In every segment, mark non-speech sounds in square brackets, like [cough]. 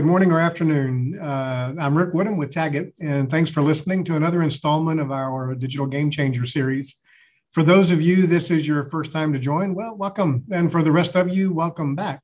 Good morning or afternoon. Uh, I'm Rick Woodham with Tagit, and thanks for listening to another installment of our Digital Game Changer series. For those of you, this is your first time to join, well, welcome. And for the rest of you, welcome back.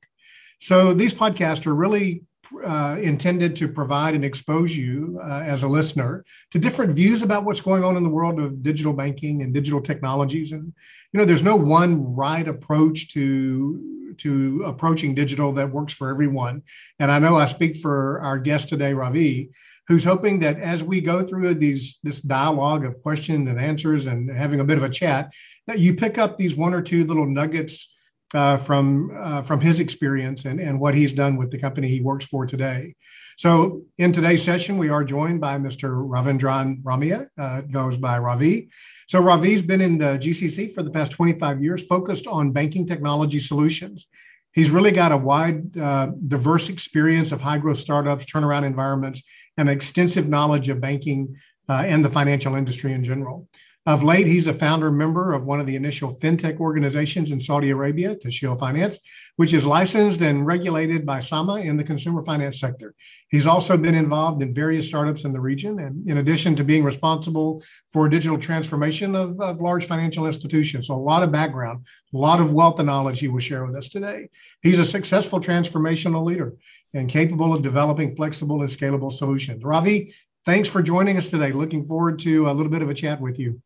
So these podcasts are really uh, intended to provide and expose you uh, as a listener to different views about what's going on in the world of digital banking and digital technologies. And you know, there's no one right approach to to approaching digital that works for everyone. And I know I speak for our guest today, Ravi, who's hoping that as we go through these this dialogue of questions and answers and having a bit of a chat, that you pick up these one or two little nuggets uh, from uh, from his experience and, and what he's done with the company he works for today. So in today's session, we are joined by Mr. Ravindran Ramiah, uh, goes by Ravi. So Ravi's been in the GCC for the past 25 years, focused on banking technology solutions. He's really got a wide, uh, diverse experience of high growth startups, turnaround environments, and extensive knowledge of banking uh, and the financial industry in general. Of late, he's a founder member of one of the initial fintech organizations in Saudi Arabia, Tas'heel Finance, which is licensed and regulated by SAMA in the consumer finance sector. He's also been involved in various startups in the region, and in addition to being responsible for digital transformation of, of large financial institutions. So, a lot of background, a lot of wealth and knowledge he will share with us today. He's a successful transformational leader and capable of developing flexible and scalable solutions. Ravi, thanks for joining us today. Looking forward to a little bit of a chat with you.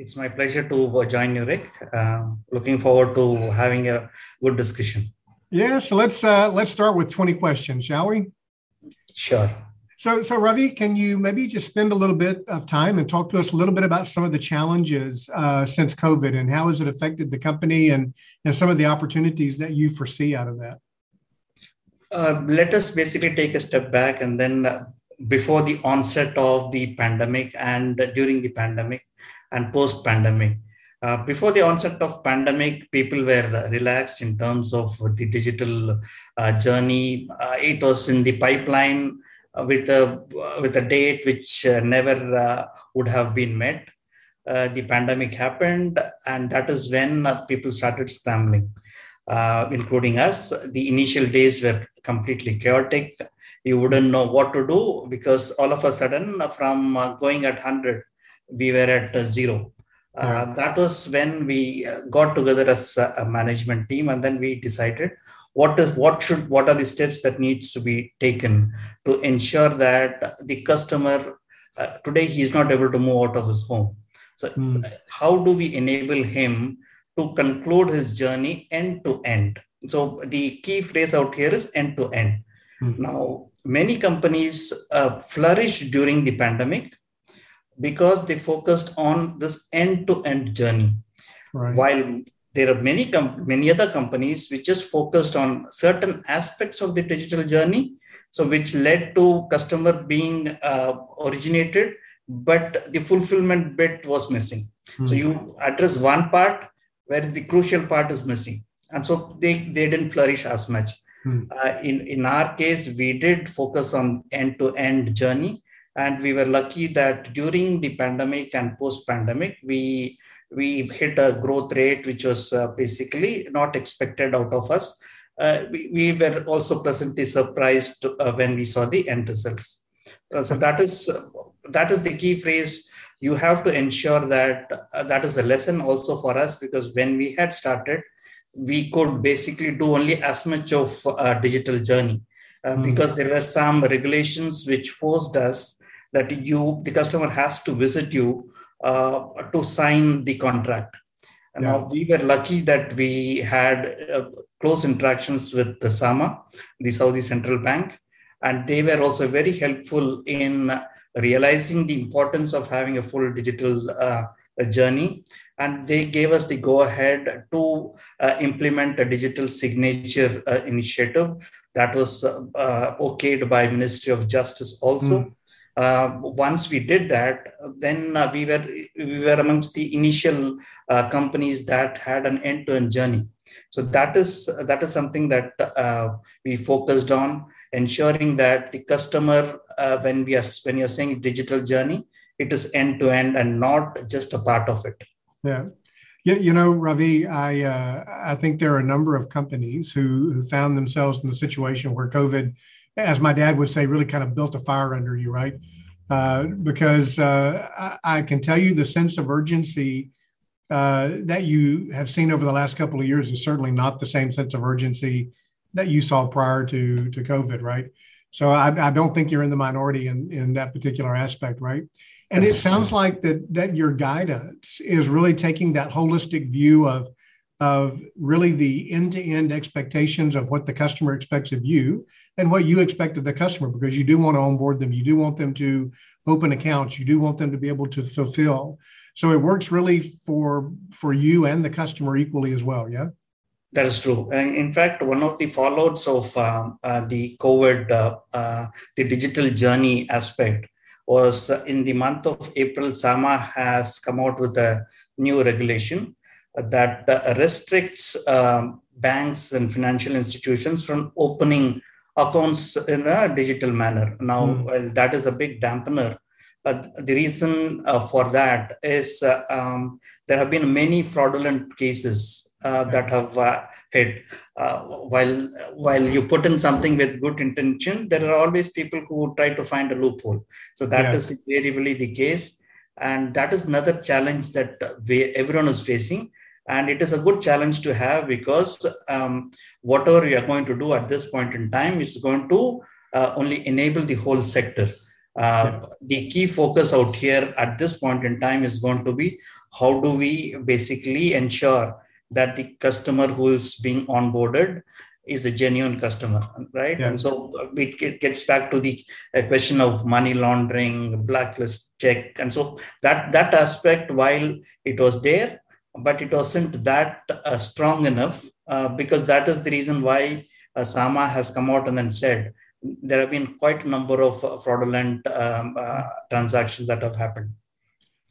It's my pleasure to join you, Rick. Uh, looking forward to having a good discussion. Yeah, so let's uh, let's start with 20 questions, shall we? Sure. So, so Ravi, can you maybe just spend a little bit of time and talk to us a little bit about some of the challenges uh, since COVID and how has it affected the company and and some of the opportunities that you foresee out of that? Uh, let us basically take a step back and then uh, before the onset of the pandemic and during the pandemic and post pandemic. Uh, before the onset of pandemic, people were relaxed in terms of the digital uh, journey. Uh, it was in the pipeline uh, with a with a date which uh, never uh, would have been met. the pandemic happened, and that is when people started scrambling, including us. The initial days were completely chaotic. You wouldn't know what to do because all of a sudden, from going at 100 we were at zero. Uh, that was when we uh, got together as a management team, and then we decided what is what should what are the steps that needs to be taken to ensure that the customer uh, today he is not able to move out of his home. So, mm. how do we enable him to conclude his journey end to end? So, the key phrase out here is end to end. Mm. Now, many companies uh, flourished during the pandemic because they focused on this end-to-end journey. Right. While there are many com- many other companies which just focused on certain aspects of the digital journey, so which led to customer being uh, originated, but the fulfillment bit was missing. Mm-hmm. So you address one part where the crucial part is missing, and so they they didn't flourish as much. Mm-hmm. Uh, in in our case, we did focus on end to end journey and we were lucky that during the pandemic and post pandemic we we hit a growth rate which was uh, basically not expected out of us. Uh, we, we, were also pleasantly surprised uh, when we saw the end results. Uh, so that is that is the key phrase. You have to ensure that uh, that is a lesson also for us because when we had started we could basically do only as much of a digital journey. Mm. because there were some regulations which forced us that you the customer has to visit you uh, to sign the contract. And yeah. now we were lucky that we had uh, close interactions with the SAMA, the Saudi Central Bank, and they were also very helpful in realizing the importance of having a full digital uh, journey. And they gave us the go ahead to uh, implement a digital signature uh, initiative that was uh, okayed by Ministry of Justice also. Mm uh, once we did that, then uh, we were we were amongst the initial uh, companies that had an end-to-end journey. So that is that is something that uh, we focused on ensuring that the customer, uh, when we are when you're saying digital journey, it is end-to-end and not just a part of it. Yeah. You, you know, Ravi, I uh, I think there are a number of companies who, who found themselves in the situation where COVID as my dad would say, really kind of built a fire under you, right? Uh, because uh, I, I, can tell you the sense of urgency uh, that you have seen over the last couple of years is certainly not the same sense of urgency that you saw prior to to COVID, right? So I, I don't think you're in the minority in, in that particular aspect, right? And it sounds like that that your guidance is really taking that holistic view of of really the end-to-end expectations of what the customer expects of you and what you expect of the customer because you do want to onboard them you do want them to open accounts you do want them to be able to fulfill so it works really for for you and the customer equally as well yeah that is true. In fact, one of the fallouts of uh, uh, the COVID, uh, uh, the digital journey aspect, was in the month of April. SAMA has come out with a new regulation that uh, restricts um, banks and financial institutions from opening accounts in a digital manner. Now, mm. well, that is a big dampener. Uh, the reason uh, for that is uh, um, there have been many fraudulent cases uh, that have uh, hit. while while you put in something with good intention, there are always people who try to find a loophole. So that yeah. is invariably the case, and that is another challenge that we, everyone is facing and it is a good challenge to have because um, whatever you are going to do at this point in time is going to uh, only enable the whole sector uh, yeah. the key focus out here at this point in time is going to be how do we basically ensure that the customer who is being onboarded is a genuine customer right yeah. and so it gets back to the uh, question of money laundering blacklist check and so that that aspect while it was there but it wasn't that uh, strong enough uh, because that is the reason why uh, Sama has come out and then said there have been quite a number of uh, fraudulent um, uh, transactions that have happened.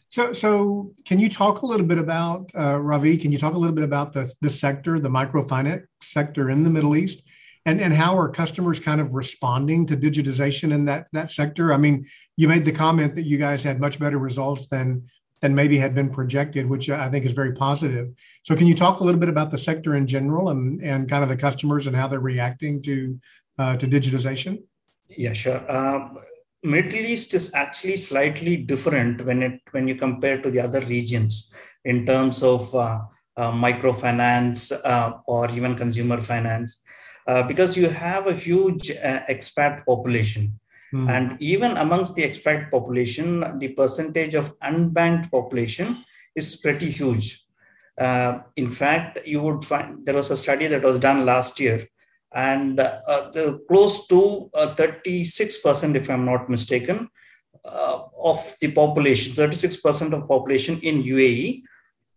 So, so can you talk a little bit about uh, Ravi? Can you talk a little bit about the the sector, the microfinance sector in the Middle East, and and how are customers kind of responding to digitization in that that sector? I mean, you made the comment that you guys had much better results than than maybe had been projected, which I think is very positive. So, can you talk a little bit about the sector in general and, and kind of the customers and how they're reacting to uh, to digitization? Yeah, sure. Um, Middle East is actually slightly different when it when you compare to the other regions in terms of uh, uh, microfinance uh, or even consumer finance, uh, because you have a huge uh, expat population. Mm. And even amongst the expat population, the percentage of unbanked population is pretty huge. Uh, in fact, you would find there was a study that was done last year, and uh, the, close to uh, 36%, if I'm not mistaken, uh, of the population, 36% of population in UAE,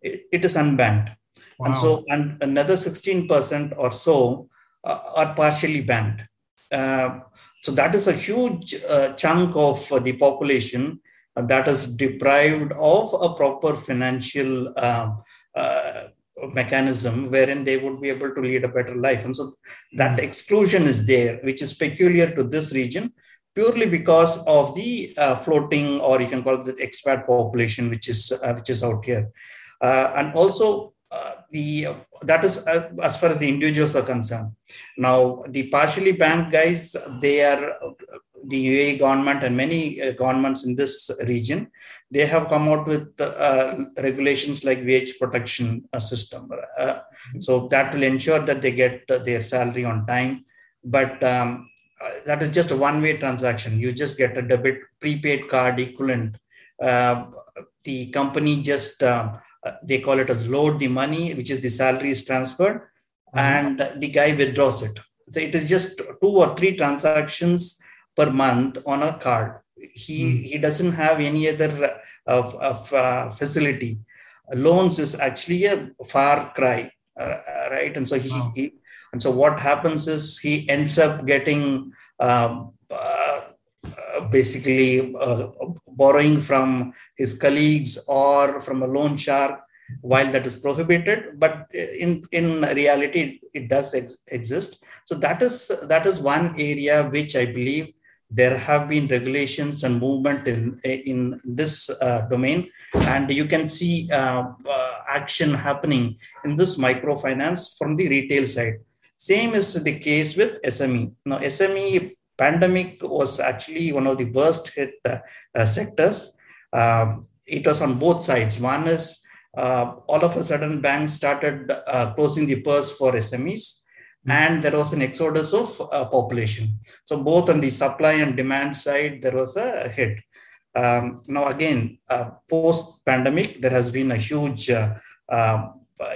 it, it is unbanked. Wow. And so, and another 16% or so uh, are partially banned. Uh, so that is a huge uh, chunk of uh, the population that is deprived of a proper financial um, uh, mechanism wherein they would be able to lead a better life. And so that hmm. exclusion is there, which is peculiar to this region purely because of the uh, floating or you can call it the expat population, which is, uh, which is out here. and also the that is uh, as far as the individuals are concerned. Now, the partially banked guys, they are the UAE government and many uh, governments in this region. They have come out with uh, regulations like wage protection uh, system. Uh, so that will ensure that they get their salary on time. But um, that is just a one-way transaction. You just get a debit prepaid card equivalent. the company just uh, they call it as load the money, which is the salary is transferred, mm-hmm. and the guy withdraws it. So it is just two or three transactions per month on a card. He mm. he doesn't have any other uh, of, uh, facility. Loans is actually a far cry, uh, right? And so he, wow. he, and so what happens is he ends up getting um, uh, basically uh, borrowing from his colleagues or from a loan shark while that is prohibited. But in in reality it does ex- exist. So that is that is one area which i believe there have been regulations and movement in in this uh, domain. And you can see uh, uh, action happening in this microfinance from the retail side. Same is the case with sme now sme pandemic was actually one of the worst hit uh, sectors. Um, it was on both sides. One is uh, all of a sudden banks started uh, closing the purse for SMEs, and there was an exodus of uh, population. So both on the supply and demand side, there was a hit. Um, now again, uh, post pandemic, there has been a huge uh, uh,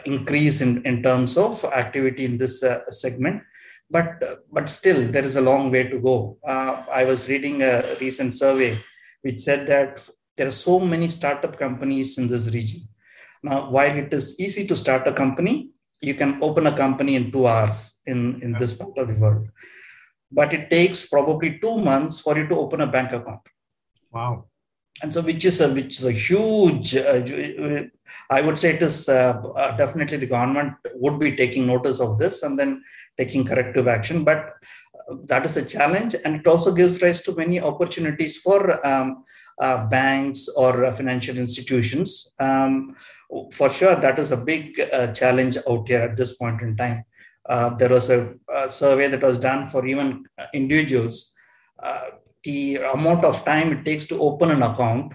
increase in, in terms of activity in this segment but but still there is a long way to go. Uh, i was reading a recent survey which said that there are so many startup companies in this region. Now while it is easy to start a company you can open a company in two hours in in this part of the world. But it takes probably two months for you to open a bank account. Wow. And so which is a which is a huge uh, i would say it is uh, uh, definitely the government would be taking notice of this and then taking corrective action but uh, that is a challenge. And it also gives rise to many opportunities for um, uh, banks or uh, financial institutions. Um, for sure that is a big challenge out here at this point in time. There was a, a, survey that was done for even individuals. The amount of time it takes to open an account,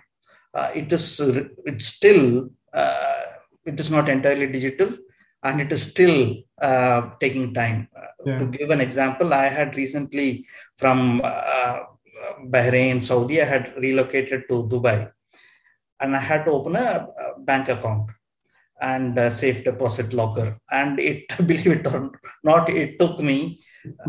uh, it is it's still uh, it is not entirely digital, and it is still uh, taking time. Uh, yeah. To give an example, I had recently from uh, Bahrain, Saudi, I had relocated to Dubai, and I had to open a, bank account and a safe deposit locker, and it [laughs] believe it or not, it took me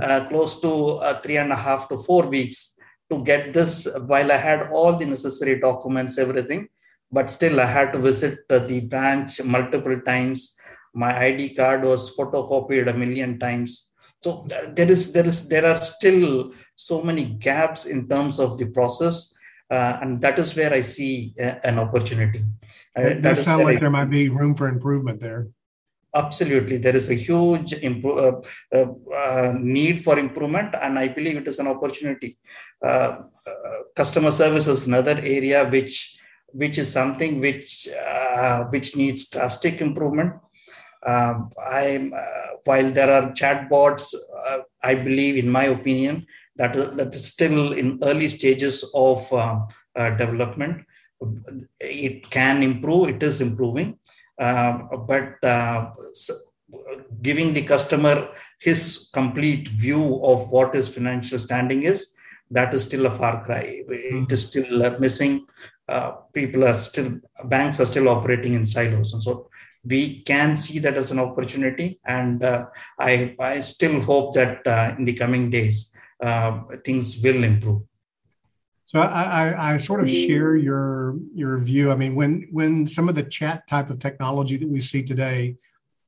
uh, close to uh, three and a half to four weeks to get this while I had all the necessary documents, everything, but still I had to visit the branch multiple times. My ID card was photocopied a million times. So there is there is there are still so many gaps in terms of the process, uh, and that is where I see uh, an opportunity. Uh, it does sound like I, there might be room for improvement there absolutely there is a huge uh, uh, uh, need for improvement and i believe it is an opportunity uh, uh customer service is another area which which is something which uh, which needs drastic improvement. Um, i while there are chatbots i believe in my opinion that is, that is still in early stages of development. It can improve it is improving. Uh, but uh, giving the customer his complete view of what his financial standing is, that is still a far cry. It is still uh, people are still, banks are still operating in silos. And so we can see that as an opportunity. And uh, I, I still hope that uh, in the coming days, uh, things will improve. So I, I, I, sort of share your your view. I mean, when when some of the chat type of technology that we see today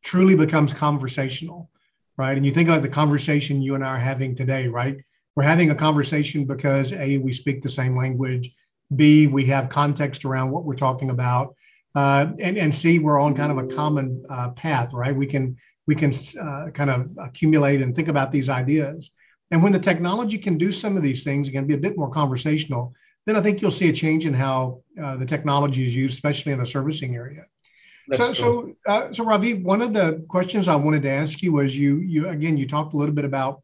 truly becomes conversational, right? And you think about the conversation you and I are having today, right? We're having a conversation because a we speak the same language, b we have context around what we're talking about, uh, and and c we're on kind of a common uh, path, right? We can we can uh, kind of accumulate and think about these ideas and when the technology can do some of these things, again, be a bit more conversational, then I think you'll see a change in how uh, the technology is used, especially in the servicing area. That's so, so, uh, so Ravi, one of the questions I wanted to ask you was you, you again, you talked a little bit about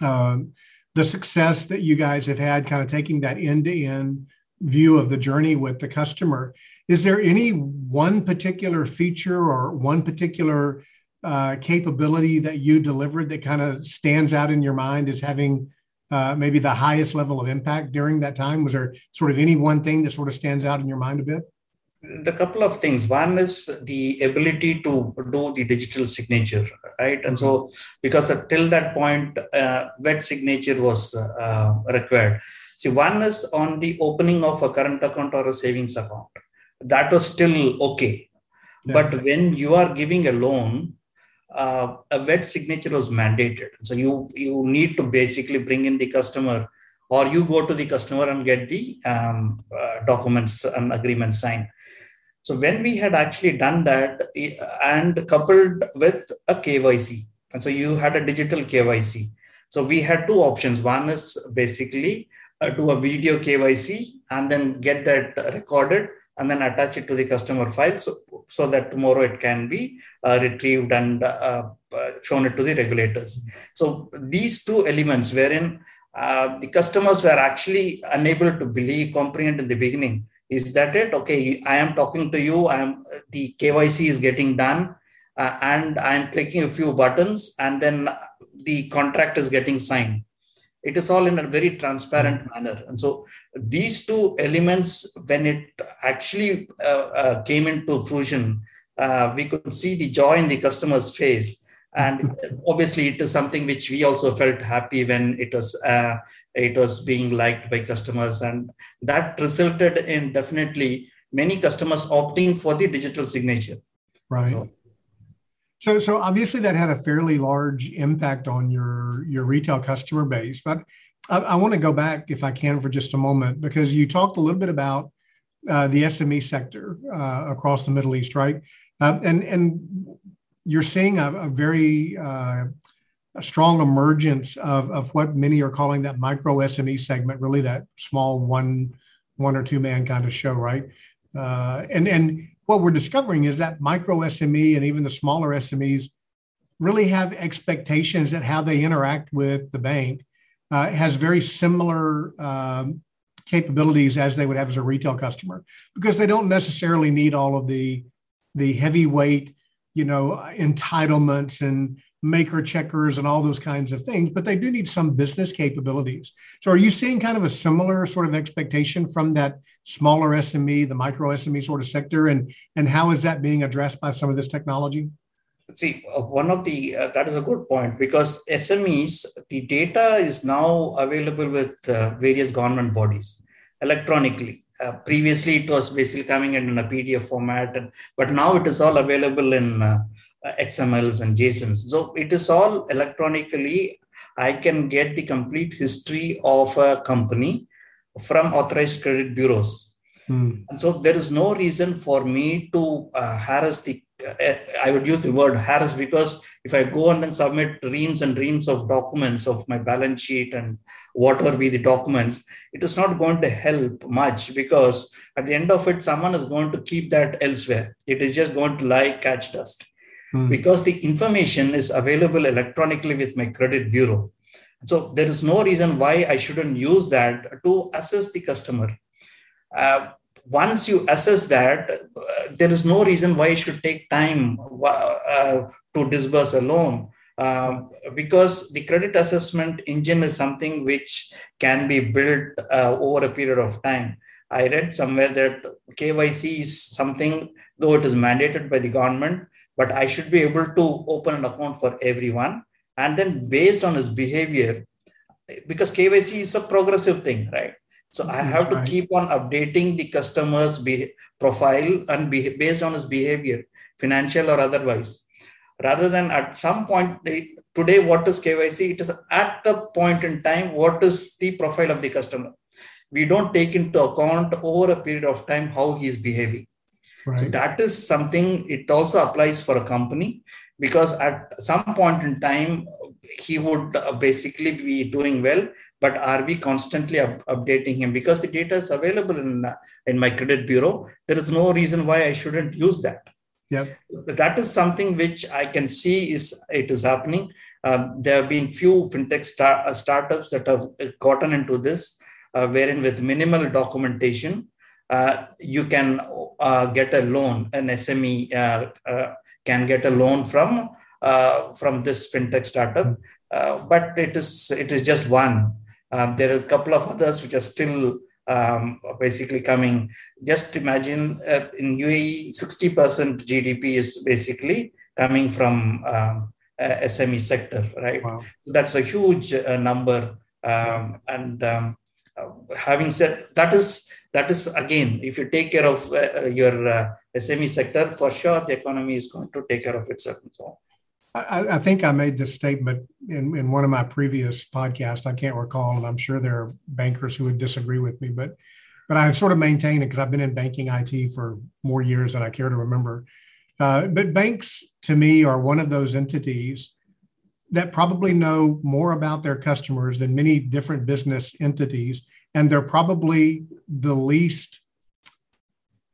um, the success that you guys have had, kind of taking that end-to-end view of the journey with the customer. Is there any one particular feature or one particular uh, capability that you delivered that kind of stands out in your mind as having uh, maybe the highest level of impact during that time? Was there sort of any one thing that sort of stands out in your mind a bit? The couple of things. One is the ability to do the digital signature, right? And so, mm-hmm. because till that point, uh, wet signature was uh, required. See, one is on the opening of a current account or a savings account. That was still okay. Yeah. But when you are giving a loan, uh, a wet signature was mandated. So you you need to basically bring in the customer, or you go to the customer and get the um, uh, documents and agreement signed. So when we had actually done that and coupled with a KYC, and so you had a digital KYC. So we had two options. One is basically uh, do a video KYC and then get that recorded and then attach it to the customer file so, so that tomorrow it can be uh, retrieved and uh, uh, shown it to the regulators. So these two elements wherein uh, the customers were actually unable to believe, comprehend in the beginning. Is that it? Okay, I am talking to you. I am the KYC is getting done, uh, and I am clicking a few buttons, and then the contract is getting signed. It is all in a very transparent mm-hmm. manner, and so these two elements, when it actually uh, uh, came into fruition, uh, we could see the joy in the customer's face and obviously it is something which we also felt happy when it was uh, it was being liked by customers. And that resulted in definitely many customers opting for the digital signature. Right. So, so so obviously that had a fairly large impact on your your retail customer base. But i, I want to go back if i can for just a moment because you talked a little bit about uh, the sme sector uh, across the middle east right? Uh, and and you're seeing a, a very uh, a strong emergence of, of what many are calling that micro SME segment, really that small one one or two man kind of show, right? Uh, and and what we're discovering is that micro SME and even the smaller SMEs really have expectations that how they interact with the bank uh, has very similar um, capabilities as they would have as a retail customer because they don't necessarily need all of the the heavyweight you know, entitlements and maker checkers and all those kinds of things, but they do need some business capabilities. So, are you seeing kind of a similar sort of expectation from that smaller SME, the micro SME sort of sector, and and how is that being addressed by some of this technology? See, uh, one of the uh, that is a good point because SMEs, the data is now available with uh, various government bodies electronically. Uh, previously it was basically coming in a pdf format and, but now it is all available in uh, xmls and jsons so it is all electronically. I can get the complete history of a company from authorized credit bureaus. Hmm. and so there is no reason for me to uh, harass the uh, I would use the word harass because if I go and then submit reams and reams of documents of my balance sheet and whatever be the documents, it is not going to help much because at the end of it, someone is going to keep that elsewhere. It is just going to lie, catch dust. Hmm. Because the information is available electronically with my credit bureau. So there is no reason why I shouldn't use that to assess the customer. Uh, once you assess that, uh, there is no reason why you should take time uh, to disburse a loan. Um, because the credit assessment engine is something which can be built uh, over a period of time. I read somewhere that KYC is something, though it is mandated by the government, but I should be able to open an account for everyone. And then based on his behavior, because KYC is a progressive thing, right? So I mm-hmm. have to keep on updating the customer's be- profile and be- based on his behavior, financial or otherwise. Rather than at some point, today, what is KYC? It is at a point in time, what is the profile of the customer? We don't take into account over a period of time how he is behaving. Right. So that is something, it also applies for a company because at some point in time, he would basically be doing well but are we constantly up- updating him? Because the data is available in in my credit bureau. There is no reason why i shouldn't use that. Yeah that is something which i can see is it is happening. Um, there have been few fintech star- uh, startups that have gotten into this uh, wherein with minimal documentation uh, you can uh, get a loan an sme uh, uh, can get a loan from from this fintech startup hmm. but it is it is just one um, there are a couple of others which are still um, basically coming. Just imagine uh, in UAE, 60% GDP is basically coming from um, uh, SME sector, right? Wow. That's a huge uh, number. Um, and um, uh, having said that is that is again, if you take care of uh, your uh, SME sector, for sure the economy is going to take care of itself and so on. I, I, think I made this statement in, in one of my previous podcasts. I can't recall, and I'm sure there are bankers who would disagree with me, but but I sort of maintain it because I've been in banking IT for more years than I care to remember. Uh, but banks, to me, are one of those entities that probably know more about their customers than many different business entities, and they're probably the least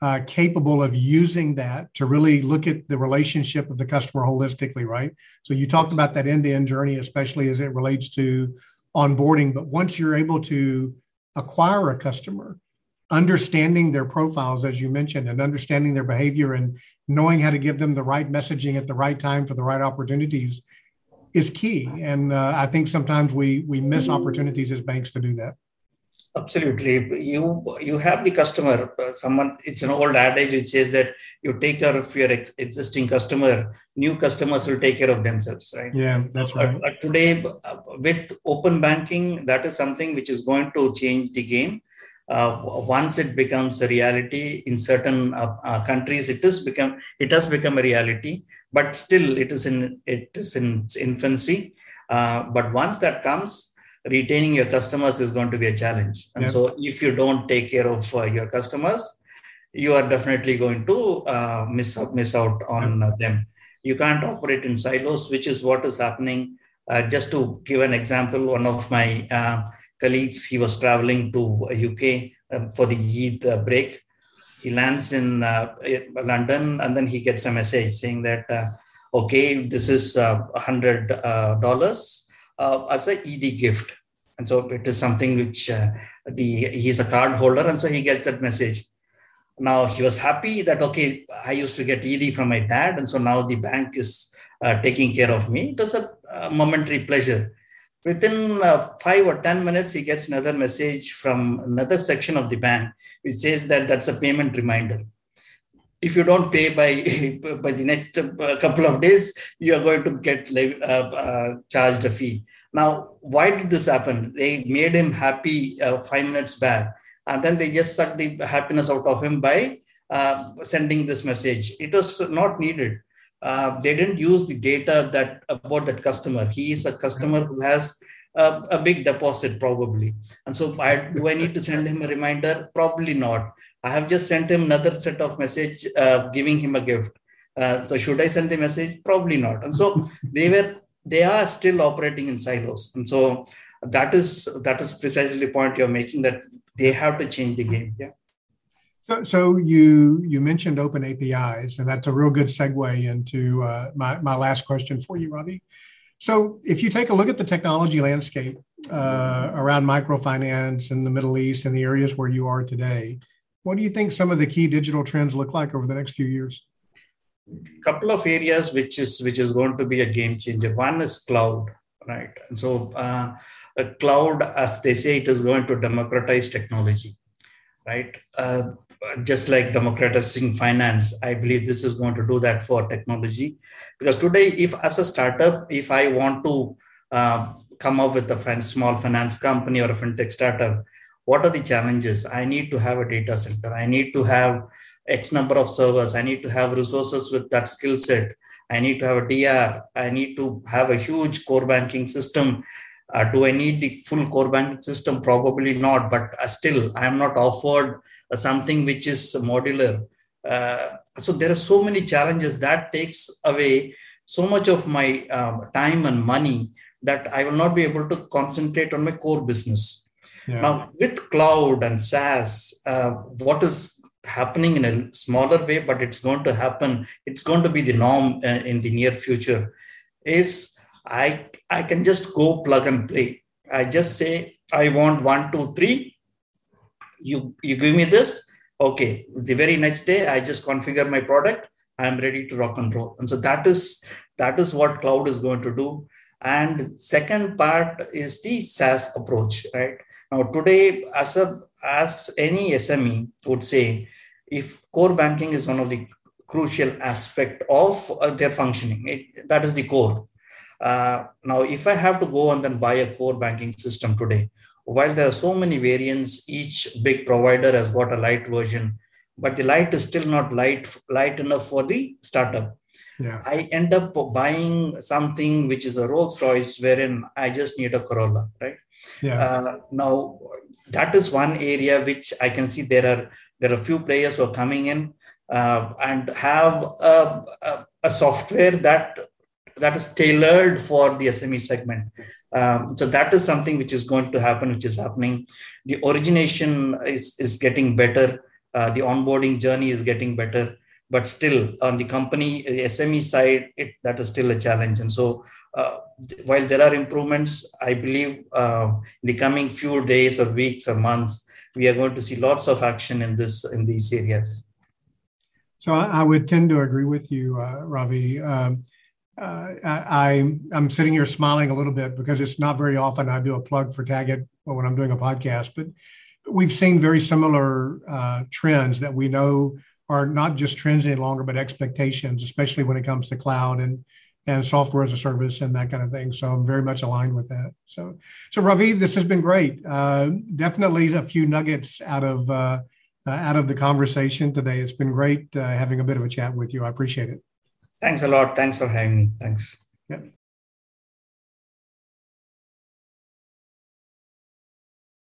uh, capable of using that to really look at the relationship of the customer holistically, right? So you talked about that end-to-end journey, especially as it relates to onboarding. But once you're able to acquire a customer, understanding their profiles, as you mentioned, and understanding their behavior and knowing how to give them the right messaging at the right time for the right opportunities is key. And uh, I think sometimes we we miss opportunities as banks to do that. Absolutely, you you have the customer. Uh, someone, it's an old adage which says that you take care of your ex- existing customer. New customers will take care of themselves, right? Yeah, that's right. Uh, today, uh, with open banking, that is something which is going to change the game. Uh, once it becomes a reality in certain uh, uh, countries, it is become it has become a reality, but still it is in it is in its infancy. but once that comes, retaining your customers is going to be a challenge. And yep. so, if you don't take care of uh, your customers, you are definitely going to uh, miss out, miss out on yep. them. You can't operate in silos, which is what is happening. Uh, just to give an example, one of my uh, colleagues, he was traveling to UK um, for the Eid uh, break. He lands in uh, London, and then he gets a message saying that, "Okay, this is hundred dollars." Uh, as a Eid gift. And so it is something which uh, the he's a card holder, and so he gets that message. Now he was happy that okay, I used to get Eid from my dad, and so now the bank is uh, taking care of me. It was a, a momentary pleasure. Within uh, five or ten minutes, he gets another message from another section of the bank which says that that's a payment reminder if you don't pay by [laughs] by the next uh, couple of days, you are going to get uh, uh, charged a fee. Now, why did this happen? They made him happy five minutes back, and then they just sucked the happiness out of him by sending this message. It was not needed. Uh, they didn't use the data that about that customer. He is a customer who has a, a big deposit probably, and so I, do I need to send him a reminder? Probably not I have just sent him another set of message uh, giving him a gift. Uh, so should I send the message? Probably not. And so they were they are still operating in silos. And so that is that is precisely the point you're making that they have to change the game. Yeah. So, so you you mentioned open APIs, and that's a real good segue into uh, my my last question for you, Ravi. So, if you take a look at the technology landscape uh, around microfinance in the Middle East and the areas where you are today, what do you think some of the key digital trends look like over the next few years? A Couple of areas which is which is going to be a game changer. One is cloud, right? And so uh, a cloud, as they say, it is going to democratize technology, right? Uh, just like democratizing finance, I believe this is going to do that for technology. Because today, if as a startup, if I want to uh, come up with a small finance company or a fintech startup, what are the challenges? I need to have a data center. I need to have x number of servers. I need to have resources with that skill set. I need to have a dr i need to have a huge core banking system. Uh, do i need the full core banking system? Probably not but uh, still i am not offered uh, something which is modular. Uh, so there are so many challenges that takes away so much of my um, time and money that i will not be able to concentrate on my core business yeah. Now, with cloud and SaaS, uh, what is happening in a smaller way, but it's going to happen, it's going to be the norm uh, in the near future, is I, I can just go plug and play. I just say, I want one, two, three. You, you give me this. Okay. The very next day, I just configure my product. I'm ready to rock and roll. And so that is that is what cloud is going to do. And second part is the SaaS approach, right? Now, today, as a as any SME would say, if core banking is one of the crucial aspect of uh, their functioning, it, that is the core. Uh, now, if I have to go and then buy a core banking system today, while there are so many variants, each big provider has got a light version, but the light is still not light light enough for the startup. Yeah. I end up buying something which is a Rolls Royce, wherein I just need a Corolla, right? Yeah. Uh, now, that is one area which I can see there are there are a few players who are coming in uh, and have a, a, a, software that that is tailored for the SME segment. Um, so that is something which is going to happen, which is happening. The origination is, is getting better. Uh, the onboarding journey is getting better, but still on the company SME side, it, that is still a challenge. And so uh, while there are improvements, I believe uh, in the coming few days or weeks or months, we are going to see lots of action in this in these areas. So I, would tend to agree with you, uh, Ravi. Um, uh, I, I'm sitting here smiling a little bit because it's not very often I do a plug for Tagit when I'm doing a podcast, but we've seen very similar uh, trends that we know are not just trends any longer, but expectations, especially when it comes to cloud and and software as a service and that kind of thing. So I'm very much aligned with that. So, so Ravi, this has been great. Uh, definitely a few nuggets out of uh, uh, out of the conversation today. It's been great uh, having a bit of a chat with you. I appreciate it. Thanks a lot. Thanks for having me. Thanks. Yep.